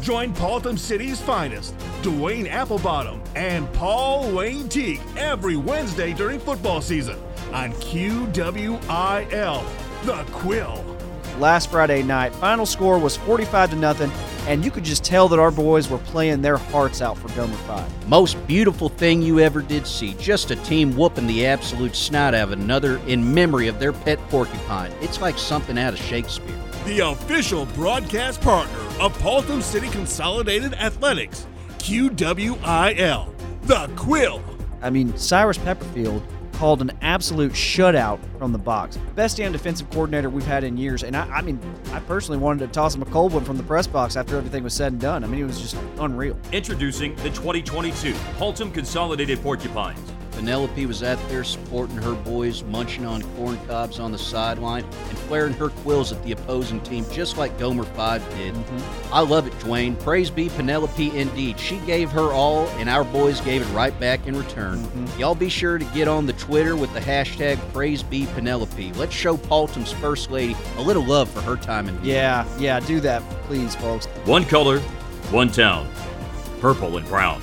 Join Paltham City's finest, Dwayne Applebottom and Paul Wayne Teague every Wednesday during football season on QWIL, The Quill. Last Friday night, final score was 45 to nothing, and you could just tell that our boys were playing their hearts out for Gomer 5. Most beautiful thing you ever did see. Just a team whooping the absolute snot out of another in memory of their pet porcupine. It's like something out of Shakespeare. The official broadcast partner of Paltham City Consolidated Athletics, QWIL, The Quill. I mean, Cyrus Pepperfield called an absolute shutout from the box. Best damn defensive coordinator we've had in years. And I, I mean, I personally wanted to toss him a cold one from the press box after everything was said and done. I mean, it was just unreal. Introducing the 2022 Paltham Consolidated Porcupines. Penelope was out there supporting her boys, munching on corn cobs on the sideline, and flaring her quills at the opposing team, just like Gomer 5 did. Mm-hmm. I love it, Dwayne. Praise be Penelope indeed. She gave her all, and our boys gave it right back in return. Mm-hmm. Y'all be sure to get on the Twitter with the hashtag Praise be Penelope. Let's show Paltham's First Lady a little love for her time in Yeah, yeah, do that, please, folks. One color, one town. Purple and brown.